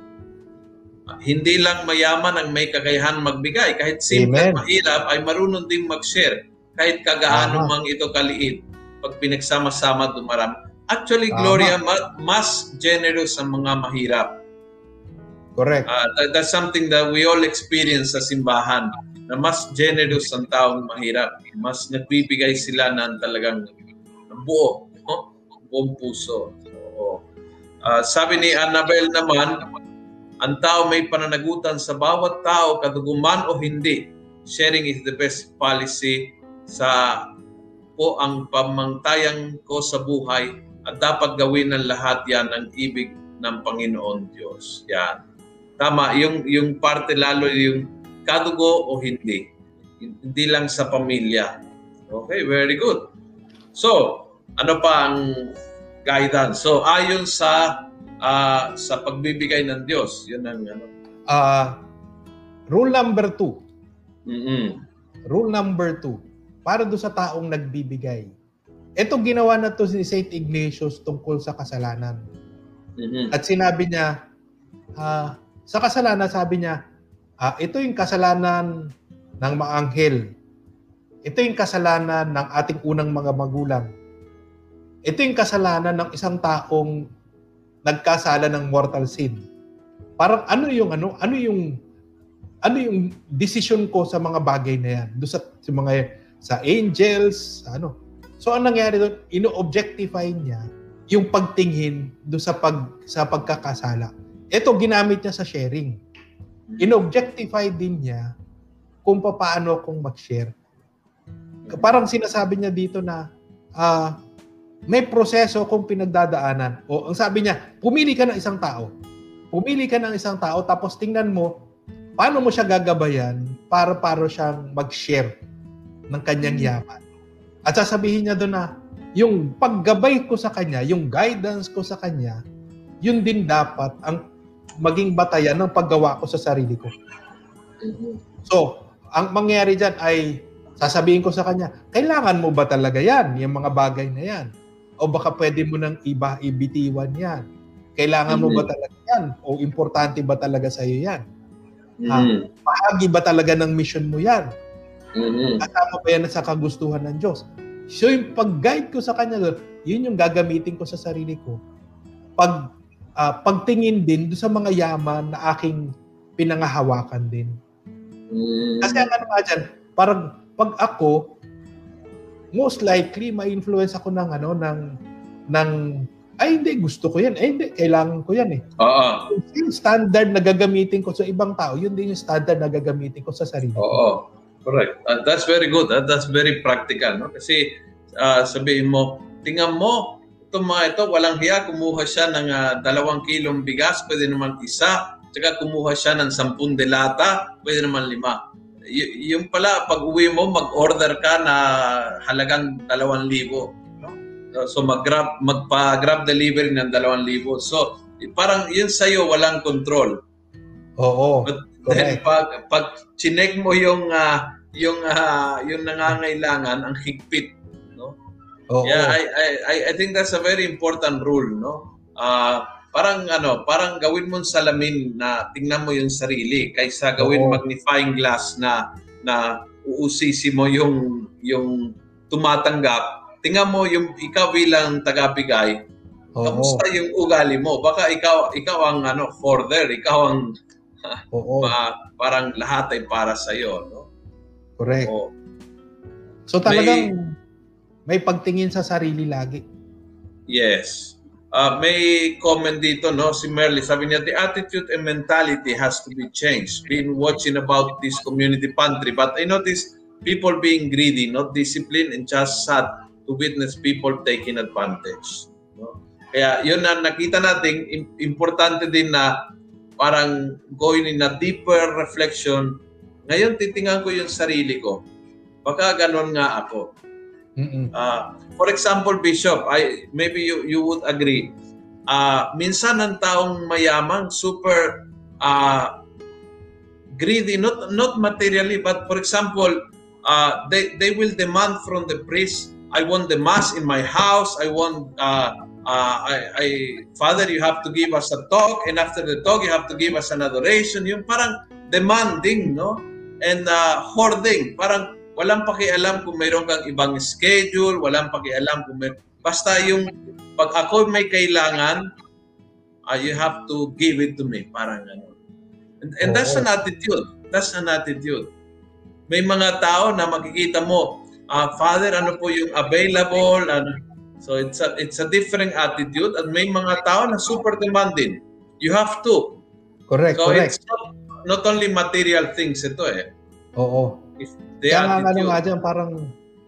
Ah, Hindi lang mayaman ang may kakayahan magbigay. Kahit simple Amen. mahirap ay marunong ding mag-share. Kahit kagaano mang ito kaliit. Pag pinagsama-sama dumarami. Actually, Tama. Gloria, ma- mas generous ang mga mahirap. Correct. Ah, that- that's something that we all experience sa simbahan. Na mas generous ang taong mahirap. Mas nagbibigay sila ng talagang buo, no? buong puso. So, uh, sabi ni Annabel naman, ang tao may pananagutan sa bawat tao, kaduguman o hindi. Sharing is the best policy sa po ang pamangtayang ko sa buhay at dapat gawin ng lahat yan ang ibig ng Panginoon Diyos. Yan. Tama, yung, yung parte lalo yung kadugo o hindi. Hindi lang sa pamilya. Okay, very good. So, ano pa ang guidance? So, ayon sa uh, sa pagbibigay ng Diyos, yun ang ano. Uh, rule number two. Mm-hmm. Rule number two. Para do sa taong nagbibigay. Ito ginawa na to si St. Ignatius tungkol sa kasalanan. Mm-hmm. At sinabi niya, uh, sa kasalanan, sabi niya, uh, ito yung kasalanan ng mga anghel. Ito yung kasalanan ng ating unang mga magulang. Ito yung kasalanan ng isang taong nagkasala ng mortal sin. Parang ano yung ano, ano yung ano yung decision ko sa mga bagay na yan? Do sa, sa mga sa angels, ano. So ang nangyari doon, ino-objectify niya yung pagtingin do sa pag sa pagkakasala. Ito ginamit niya sa sharing. Inobjectify din niya kung paano kung mag-share. Parang sinasabi niya dito na uh, may proseso kung pinagdadaanan. O ang sabi niya, pumili ka ng isang tao. Pumili ka ng isang tao tapos tingnan mo paano mo siya gagabayan para para siyang mag-share ng kanyang hmm. yaman. At sasabihin niya doon na yung paggabay ko sa kanya, yung guidance ko sa kanya, yun din dapat ang maging batayan ng paggawa ko sa sarili ko. Mm-hmm. So, ang mangyari dyan ay sasabihin ko sa kanya, kailangan mo ba talaga yan, yung mga bagay na yan? O baka pwede mo nang iba, ibitiwan yan? Kailangan mm-hmm. mo ba talaga yan? O importante ba talaga sa iyo yan? Mm-hmm. Ha? Bahagi ba talaga ng mission mo yan? Mm-hmm. Kasama ba yan sa kagustuhan ng Diyos? So yung pag-guide ko sa kanya, yun yung gagamitin ko sa sarili ko. Pag uh, pagtingin din do sa mga yaman na aking pinangahawakan din. Mm. Kasi ang ano nga dyan, parang pag ako, most likely ma-influence ako ng ano ng ng ay hindi gusto ko yan. Ay hindi kailangan ko yan eh. Oo. Yung standard na gagamitin ko sa ibang tao, yun din yung standard na gagamitin ko sa sarili ko. Oo. Correct. Uh, that's very good. Uh, that's very practical. No? Kasi uh, sabihin mo, tingnan mo, itong mga ito, walang hiya, kumuha siya ng uh, dalawang kilong bigas, pwede naman isa, tsaka kumuha siya ng sampung delata, pwede naman lima. Y- yung pala, pag uwi mo, mag-order ka na halagang dalawang libo. No? So mag-grab, magpa-grab delivery ng dalawang libo. So parang yun sa'yo, walang control. Oo. But Then pag pag chinek mo yung uh, yung uh, yung nangangailangan ang higpit, Oo. Yeah, I, I I think that's a very important rule, no? Uh, parang ano, parang gawin mo salamin na tingnan mo yung sarili kaysa gawin Oo. magnifying glass na na uusisi mo yung yung tumatanggap. Tingnan mo yung ikaw bilang tagabigay. Oo. Kamusta yung ugali mo? Baka ikaw ikaw ang ano hoarder, ikaw ang <laughs> Oo. <laughs> Pa, parang lahat ay para sa iyo, no? Correct. Oo. So talagang may, may pagtingin sa sarili lagi. Yes. Uh, may comment dito, no? Si Merly, sabi niya, the attitude and mentality has to be changed. Been watching about this community pantry, but I notice people being greedy, not disciplined, and just sad to witness people taking advantage. No? Kaya yun na nakita natin, importante din na parang going in a deeper reflection, ngayon titingnan ko yung sarili ko. Baka ganon nga ako. Uh, for example, Bishop, I maybe you you would agree. Uh, minsan ang taong mayaman, super uh, greedy, not not materially, but for example, uh, they they will demand from the priest, I want the mass in my house, I want uh, uh, I, I, Father, you have to give us a talk, and after the talk, you have to give us an adoration. Yung parang demanding, no? And uh, hoarding. Parang walang pakialam kung mayroon kang ibang schedule, walang pakialam kung may... Basta yung pag ako may kailangan, uh, you have to give it to me. Parang ano. And, and that's an attitude. That's an attitude. may mga tao na makikita mo, uh, Father, ano po yung available? Ano? So it's a, it's a different attitude at may mga tao na super demanding. You have to. Correct, so correct. it's not, not only material things ito eh. Oo. It's the Kaya nga ano nga dyan, parang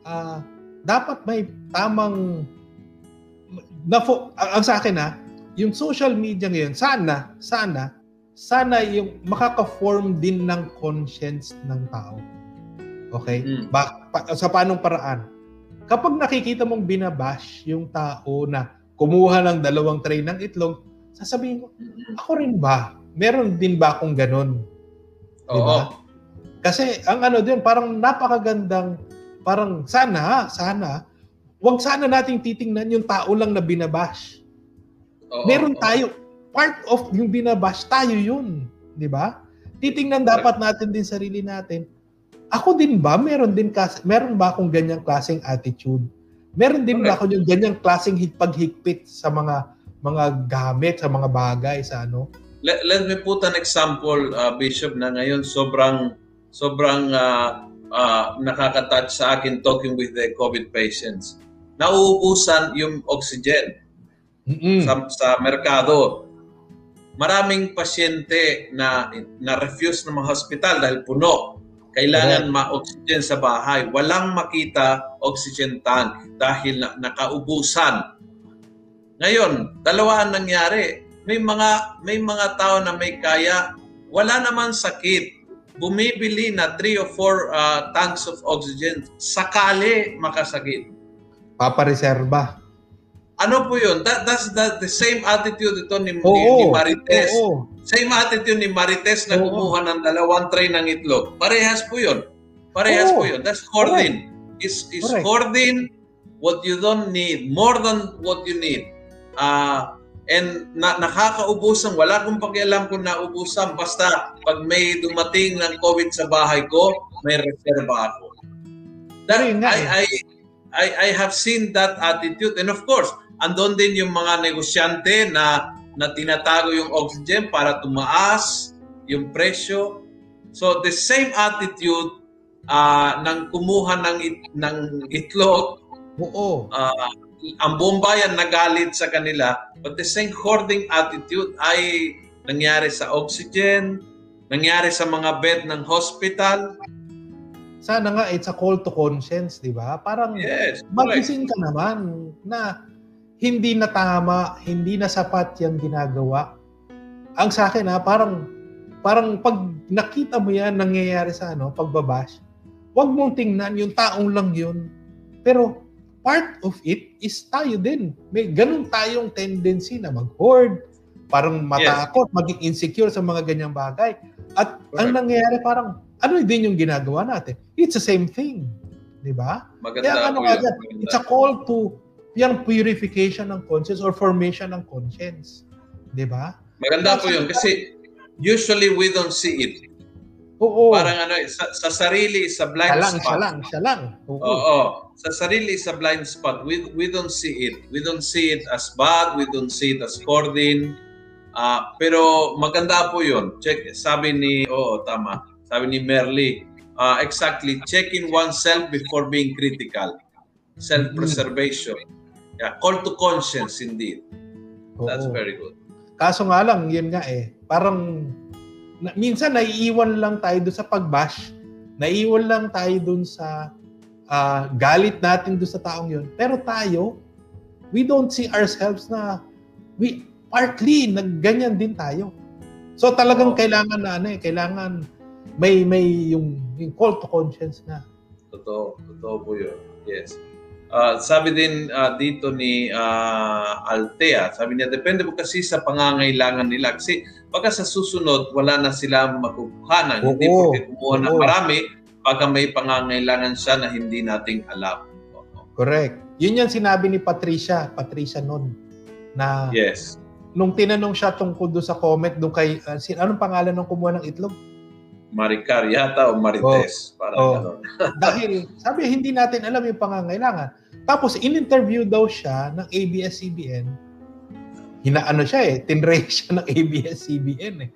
ah, dapat may tamang na ang ang sa akin ha, yung social media ngayon, sana, sana, sana yung makaka-form din ng conscience ng tao. Okay? Mm. Ba, pa, sa panong paraan? Kapag nakikita mong binabash yung tao na kumuha ng dalawang tray ng itlog, sasabihin ko, ako rin ba? Meron din ba akong ganun? Oo. Kasi ang ano din, parang napakagandang, parang sana, sana, wag sana nating titingnan yung tao lang na binabash. Oo. Meron Oo. tayo, part of yung binabash, tayo yun. Di ba? Titingnan dapat natin din sarili natin. Ako din ba, meron din kas meron ba akong ganyang klaseng attitude? Meron din ba ako yung ganyang klaseng hig- paghigpit sa mga mga gamit, sa mga bagay, sa ano? let, let me put an example, uh, Bishop, na ngayon sobrang sobrang uh, uh, nakaka-touch sa akin talking with the COVID patients. Nauubusan yung oxygen Mm-mm. sa, sa merkado. Maraming pasyente na na-refuse ng mga hospital dahil puno. Kailangan ma-oxygen sa bahay. Walang makita oxygen tank dahil na, nakaubusan. Ngayon, dalawa ang nangyari. May mga may mga tao na may kaya, wala naman sakit. Bumibili na 3 or 4 uh, tanks of oxygen. Sakali makasakit. Papareserba. Ano po yun? That, that's the, the same attitude ito ni, ni, Oo. ni Marites. Oo. Same attitude ni Marites na Oo. kumuha ng dalawang tray ng itlog. Parehas po yun. Parehas Oo. po yun. That's hoarding. Is is hoarding what you don't need more than what you need. Ah, and na, nakakaubusan. Wala akong pakialam kung naubusan. Basta pag may dumating ng COVID sa bahay ko, may reserva ako. That, nga I, eh. I, I, I have seen that attitude. And of course, andon din yung mga negosyante na na tinatago yung oxygen para tumaas yung presyo. So the same attitude ah, ng kumuha ng it- ng itlog, Oo. ah, ang buong bayan nagalit sa kanila, but the same hoarding attitude ay nangyari sa oxygen, nangyari sa mga bed ng hospital. Sana nga it's a call to conscience, di ba? Parang Yes, magising ka naman na hindi na tama, hindi na sapat yung ginagawa. Ang sa akin ha, parang parang pag nakita mo yan nangyayari sa ano, pagbabash, wag mong tingnan yung taong lang yun. Pero part of it is tayo din. May ganun tayong tendency na mag-hoard, parang matakot, maging insecure sa mga ganyang bagay. At ang Correct. nangyayari parang ano din yung ginagawa natin? It's the same thing. Di ba? Maganda Kaya ano Maganda. it's a call to yung purification ng conscience or formation ng conscience. Di ba? Maganda po yun kasi usually we don't see it. Oo. Parang ano, sa, sa sarili, sa blind siya lang, spot. siya lang, siya lang. Oo. Oo. Sa sarili, sa blind spot, we, we don't see it. We don't see it as bad. We don't see it as hoarding. Ah, pero maganda po yun. Check, sabi ni, oo, tama. Sabi ni Merly, ah, exactly, checking oneself before being critical. Self-preservation. Yeah, call to conscience indeed. Oo. That's very good. Kaso nga lang, yun nga eh. Parang, na, minsan naiiwan lang tayo doon sa pagbash. Naiiwan lang tayo doon sa ah, galit natin doon sa taong yun. Pero tayo, we don't see ourselves na we partly nagganyan din tayo. So talagang Oo. kailangan na ano eh, kailangan may may yung, yung call to conscience na. Totoo, totoo po yun. Yes. Ah, sabi din ah, dito ni ah, Altea, sabi niya, depende po kasi sa pangangailangan nila. Kasi pagka sa susunod, wala na sila makukuhanan. Oo, Hindi porque kumuha ng marami, pagka may pangangailangan siya na hindi nating alam. Oo. Correct. Yun yung sinabi ni Patricia, Patricia noon na Yes. nung tinanong siya tungkol doon sa comment doon kay uh, sin- anong pangalan ng kumuha ng itlog? Maricar yata o Marites. Parang Oo. gano'n. Dahil sabi hindi natin alam yung pangangailangan. Tapos in-interview daw siya ng ABS-CBN. Hinaano siya eh, tinray <laughs> siya ng ABS-CBN eh.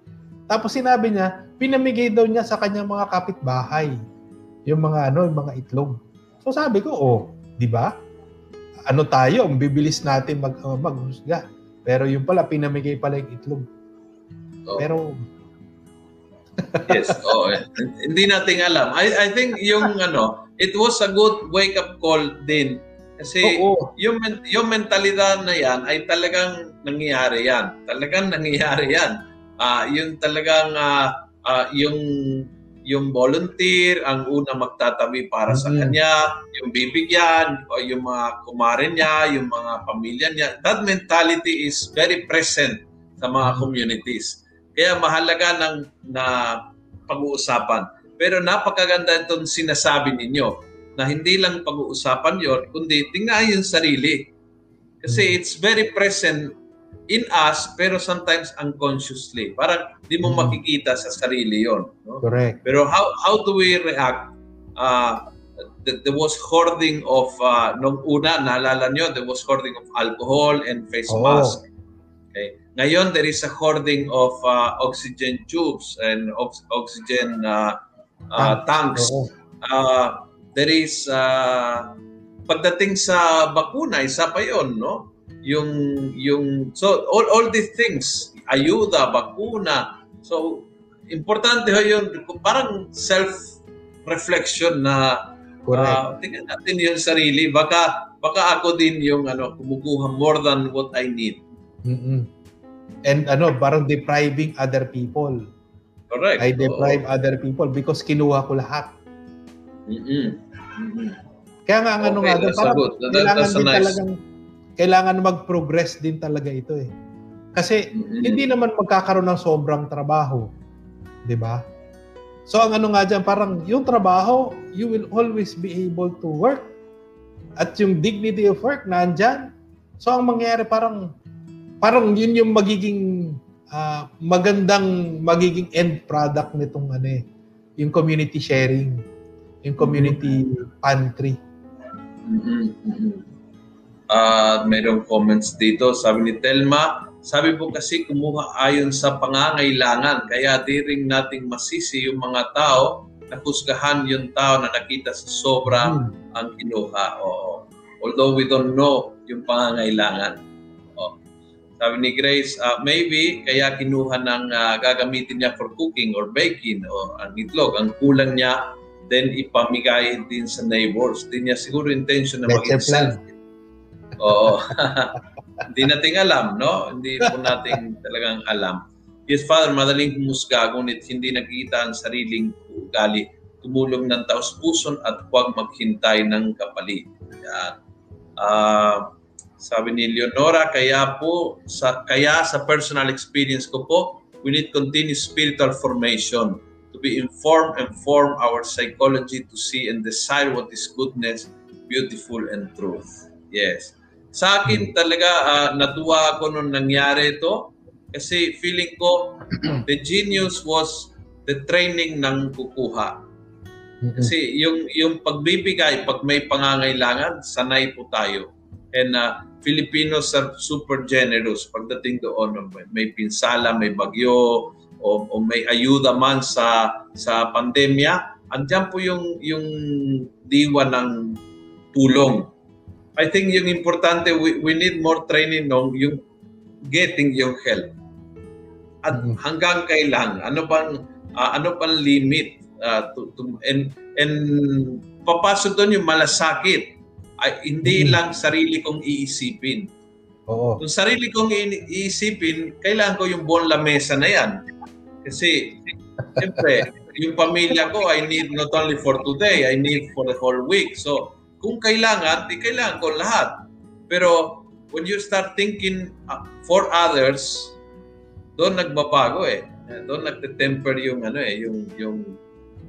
Tapos sinabi niya, pinamigay daw niya sa kanyang mga kapitbahay. yung mga ano, yung mga itlog. So sabi ko, oh, 'di ba? Ano tayo, bibilis natin mag uh, maghusga. Pero yung pala pinamigay pala yung itlog. Oh. Pero yes, <laughs> oh, hindi nating alam. I I think yung ano, it was a good wake up call din kasi Oo. yung yung mentalidad na yan ay talagang nangyayari yan. Talagang <laughs> nangyayari yan. Ah, uh, yung talagang uh, uh, yung yung volunteer ang una magtatabi para mm-hmm. sa kanya, yung bibigyan o yung mga kumarin niya, yung mga pamilya niya. That mentality is very present sa mga mm-hmm. communities. Kaya mahalaga ng na pag-uusapan. Pero napakaganda itong sinasabi ninyo na hindi lang pag-uusapan yon kundi tingnan yung sarili. Kasi mm-hmm. it's very present in us pero sometimes unconsciously. Parang di mo mm. makikita sa sarili yon. No? Correct. Pero how how do we react? Uh, there was hoarding of, uh, nung una, naalala nyo, there was hoarding of alcohol and face oh. mask. Okay. Ngayon, there is a hoarding of uh, oxygen tubes and ox- oxygen uh, uh, tanks. Oh. Uh, there is, uh, pagdating sa bakuna, isa pa yon no? yung yung so all all these things ayuda bakuna so importante ho yun parang self reflection na Correct. Uh, tingnan natin yung sarili baka baka ako din yung ano kumukuha more than what I need mm-hmm. and ano parang depriving other people correct I deprive Oo. other people because kinuha ko lahat mm-hmm. Kaya nga ang ano okay, ano nga doon parang kailangan din nice. talagang kailangan mag-progress din talaga ito eh. Kasi mm-hmm. hindi naman magkakaroon ng sobrang trabaho. 'Di ba? So ang ano nga diyan parang yung trabaho, you will always be able to work. At yung dignity of work nandiyan. So ang mangyayari parang parang yun yung magiging uh, magandang magiging end product nitong ano eh, yung community sharing, yung community pantry. Mm-hmm. Uh, mayroong comments dito. Sabi ni Telma, sabi po kasi kumuha ayon sa pangangailangan. Kaya di rin nating masisi yung mga tao na husgahan yung tao na nakita sa sobra hmm. ang kinuha. Oo. Although we don't know yung pangangailangan. Oo. Sabi ni Grace, uh, maybe kaya kinuha ng uh, gagamitin niya for cooking or baking o ang itlog. Ang kulang niya, then ipamigay din sa neighbors. Hindi niya siguro intention na mag-self Oo. <laughs> Hindi nating alam, no? Hindi po nating talagang alam. Yes, Father, madaling humusga, ngunit hindi nakikita ang sariling ugali. Tumulong ng taos-puson at huwag maghintay ng kapalit. Yan. Uh, sabi ni Leonora, kaya po, sa, kaya sa personal experience ko po, we need continuous spiritual formation to be informed and form our psychology to see and desire what is goodness, beautiful, and truth. Yes. Sa akin talaga uh, natuwa ako nung nangyari ito kasi feeling ko <clears throat> the genius was the training ng kukuha. Kasi yung yung pagbibigay pag may pangangailangan, sanay po tayo. And uh, Filipinos are super generous pagdating doon. May, may pinsala, may bagyo, o, o may ayuda man sa sa pandemya, andiyan po yung yung diwa ng tulong I think yung importante, we, we need more training nung yung getting yung help. At mm-hmm. hanggang kailan? Ano bang uh, ano pang limit uh, to, to, and and papasok doon yung malasakit. Ay, hindi mm-hmm. lang sarili kong iisipin. Oo. Kung sarili kong iisipin, kailangan ko yung buong lamesa na yan. Kasi, siyempre, <laughs> yung pamilya ko, I need not only for today, I need for the whole week. So, kung kailangan, di kailangan ko lahat. Pero when you start thinking uh, for others, doon nagbabago eh. Doon nagte-temper yung ano eh, yung yung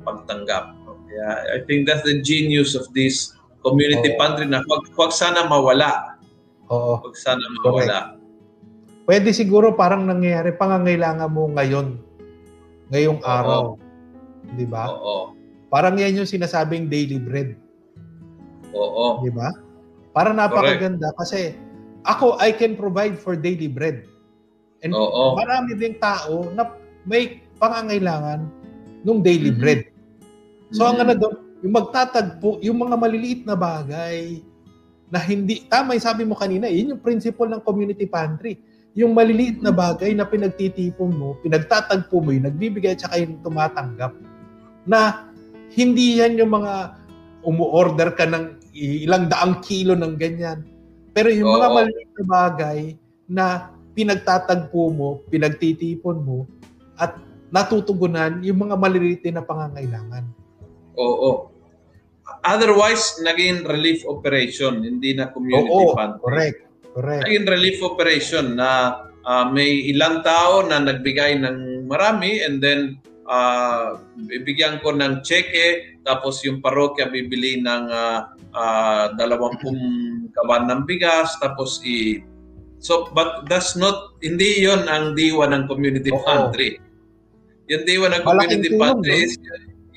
pagtanggap. Kaya I think that's the genius of this community Oo. pantry na wag, wag sana mawala. Oo. Wag sana mawala. Correct. Pwede siguro parang nangyayari pangangailangan mo ngayon. Ngayong araw. 'Di ba? Oo. Parang yan yung sinasabing daily bread. Oo. Di ba? Para napakaganda Correct. kasi ako, I can provide for daily bread. And Oo. marami ding tao na may pangangailangan ng daily mm-hmm. bread. So, mm-hmm. ang ano doon, Yung magtatagpo, yung mga maliliit na bagay na hindi, tama yung sabi mo kanina, yun yung principle ng community pantry. Yung maliliit na bagay na pinagtitipon mo, pinagtatagpo mo, yung nagbibigay at saka yung tumatanggap. Na hindi yan yung mga umu-order ka ng ilang daang kilo ng ganyan. Pero yung mga maliliit na bagay na pinagtatagpo mo, pinagtitipon mo, at natutugunan yung mga maliliit na pangangailangan. Oo. Otherwise, naging relief operation, hindi na community Oo, fund. correct. Correct. Naging relief operation na uh, may ilang tao na nagbigay ng marami and then uh, bibigyan ko ng cheque tapos yung parokya bibili ng uh, uh, 20 kaban ng bigas tapos i So but that's not hindi 'yon ang diwa ng community Oo. pantry. Yung diwa ng community pantry is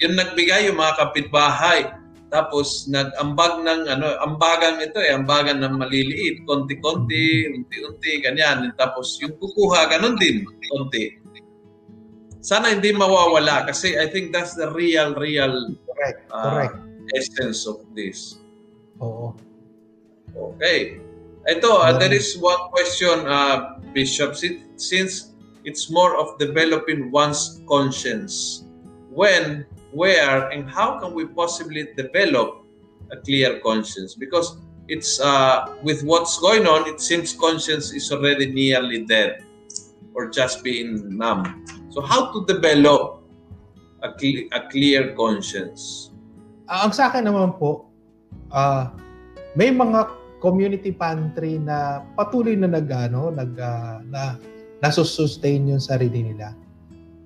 yung nagbigay yung mga kapitbahay tapos nag-ambag ng ano, ambagan ito eh, ambagan ng maliliit, konti-konti, unti-unti, ganyan. Tapos yung kukuha, ganun din, konti. Sana hindi mawawala kasi I think that's the real, real correct, uh, correct. essence of this. Oo. Okay. Ito, uh, there is one question, uh, Bishop. Since it's more of developing one's conscience, when where and how can we possibly develop a clear conscience? Because it's uh, with what's going on, it seems conscience is already nearly dead or just being numb. So how to develop a, cl- a clear conscience? Uh, ang sa akin naman po, uh, may mga community pantry na patuloy na nagano nag uh, na nasusustain yung sarili nila.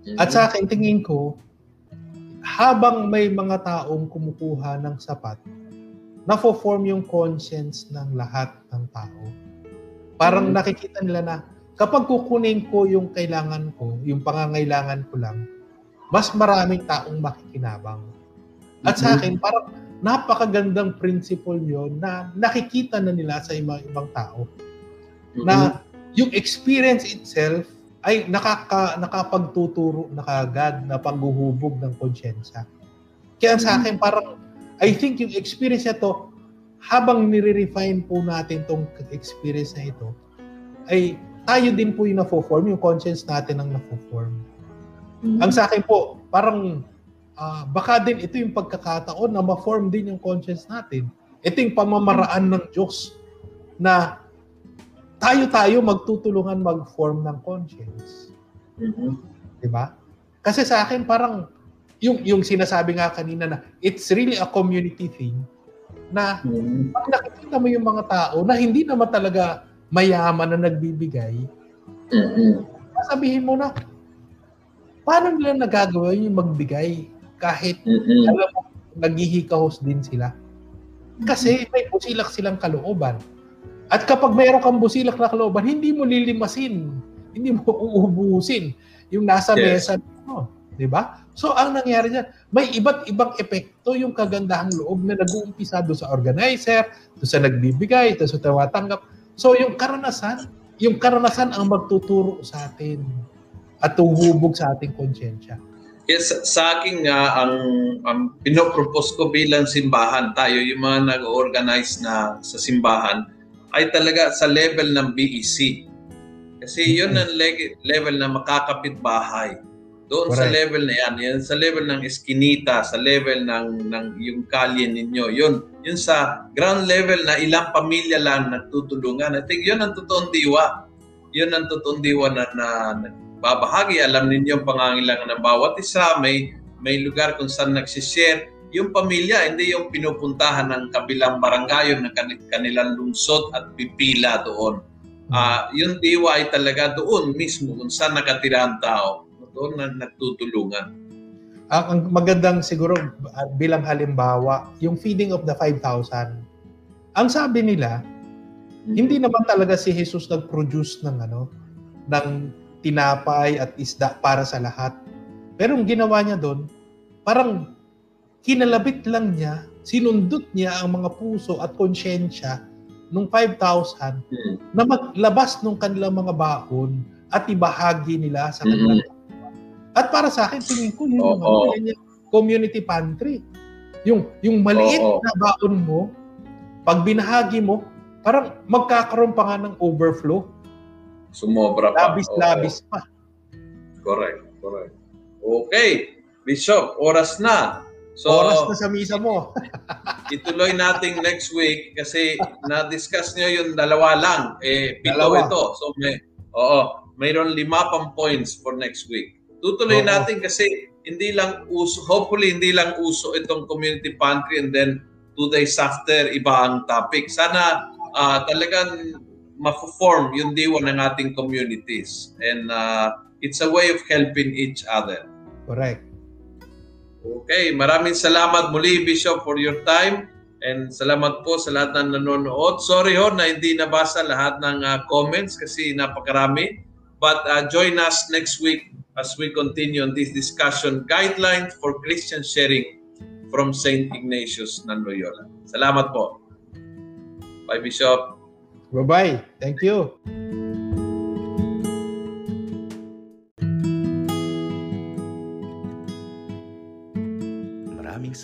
Mm-hmm. At sa akin tingin ko habang may mga taong kumukuha ng sapat, nafo-form yung conscience ng lahat ng tao. Parang mm-hmm. nakikita nila na kapag kukunin ko yung kailangan ko, yung pangangailangan ko lang, mas maraming taong makikinabang. At mm-hmm. sa akin, parang napakagandang principle yon na nakikita na nila sa ibang ibang tao. Mm-hmm. Na yung experience itself ay nakaka, nakapagtuturo na kagad na panghuhubog ng konsyensya. Kaya sa akin, parang, I think yung experience na to, habang nire-refine po natin tong experience na ito, ay tayo din po yung nafo-form, yung conscience natin ang nafo-form. Mm-hmm. Ang sa akin po, parang uh, baka din ito yung pagkakataon na ma-form din yung conscience natin. Ito yung pamamaraan ng Diyos na tayo-tayo magtutulungan mag-form ng conscience. Mm-hmm. 'Di ba? Kasi sa akin parang yung yung sinasabi nga kanina na it's really a community thing na mm-hmm. pag nakikita mo yung mga tao na hindi naman talaga mayaman na nagbibigay, mm-hmm. sabihin mo na paano nila nagagawa yung magbigay kahit mm-hmm. alam mo naghihikahos din sila. Kasi may busilak silang kalooban. At kapag mayroon kang busilak na kalooban, hindi mo lilimasin, hindi mo <laughs> uubusin yung nasa yes. mesa mo. Di ba? So, ang nangyari dyan, may iba't ibang epekto yung kagandahang loob na nag-uumpisa doon sa organizer, doon sa nagbibigay, doon sa tawatanggap. So, yung karanasan, yung karanasan ang magtuturo sa atin at tuhubog sa ating konsyensya. Yes, sa akin nga, ang, ang pinopropose ko bilang simbahan, tayo yung mga nag-organize na sa simbahan, ay talaga sa level ng BEC. Kasi yun ang level na makakapit bahay. Doon Correct. sa level na yan, yan sa level ng eskinita, sa level ng ng yung kalye ninyo, yun, yun sa ground level na ilang pamilya lang nagtutulungan. I think yun ang totoong diwa. Yun ang totoong diwa na, na, na babahagi. Alam ninyo ang pangangailangan ng bawat isa. May, may lugar kung saan nagsishare yung pamilya, hindi yung pinupuntahan ng kabilang barangay ng kanilang lungsod at pipila doon. Uh, yung diwa ay talaga doon mismo kung saan nakatira ang tao. Doon na nagtutulungan. Ang, ang magandang siguro uh, bilang halimbawa, yung feeding of the 5,000. Ang sabi nila, hmm. hindi naman talaga si Jesus nag-produce ng ano, ng tinapay at isda para sa lahat. Pero ang ginawa niya doon, parang kinalabit lang niya, sinundot niya ang mga puso at konsyensya nung 5,000 hmm. na maglabas ng kanilang mga baon at ibahagi nila sa kanilang hmm. At para sa akin, tingin ko yun oh, yung, oh. yung community pantry. Yung, yung maliit Oo. na baon mo, pag binahagi mo, parang magkakaroon pa nga ng overflow. Sumobra pa. Labis-labis pa. Correct, correct. Okay, Bishop, oras na. So, oras na sa misa mo. <laughs> ituloy natin next week kasi na-discuss nyo yung dalawa lang. Eh, pito dalawa. ito. So, may, oo, mayroon lima pang points for next week. Tutuloy oo. natin kasi hindi lang uso, hopefully hindi lang uso itong community pantry and then two days after, iba ang topic. Sana uh, talagang ma-form yung diwa ng ating communities. And uh, it's a way of helping each other. Correct. Okay, maraming salamat muli Bishop for your time and salamat po sa lahat ng nanonood. Sorry ho na hindi nabasa lahat ng uh, comments kasi napakarami. But uh, join us next week as we continue on this discussion guidelines for Christian sharing from St. Ignatius ng Loyola. Salamat po. Bye, Bishop. Bye-bye. Thank you.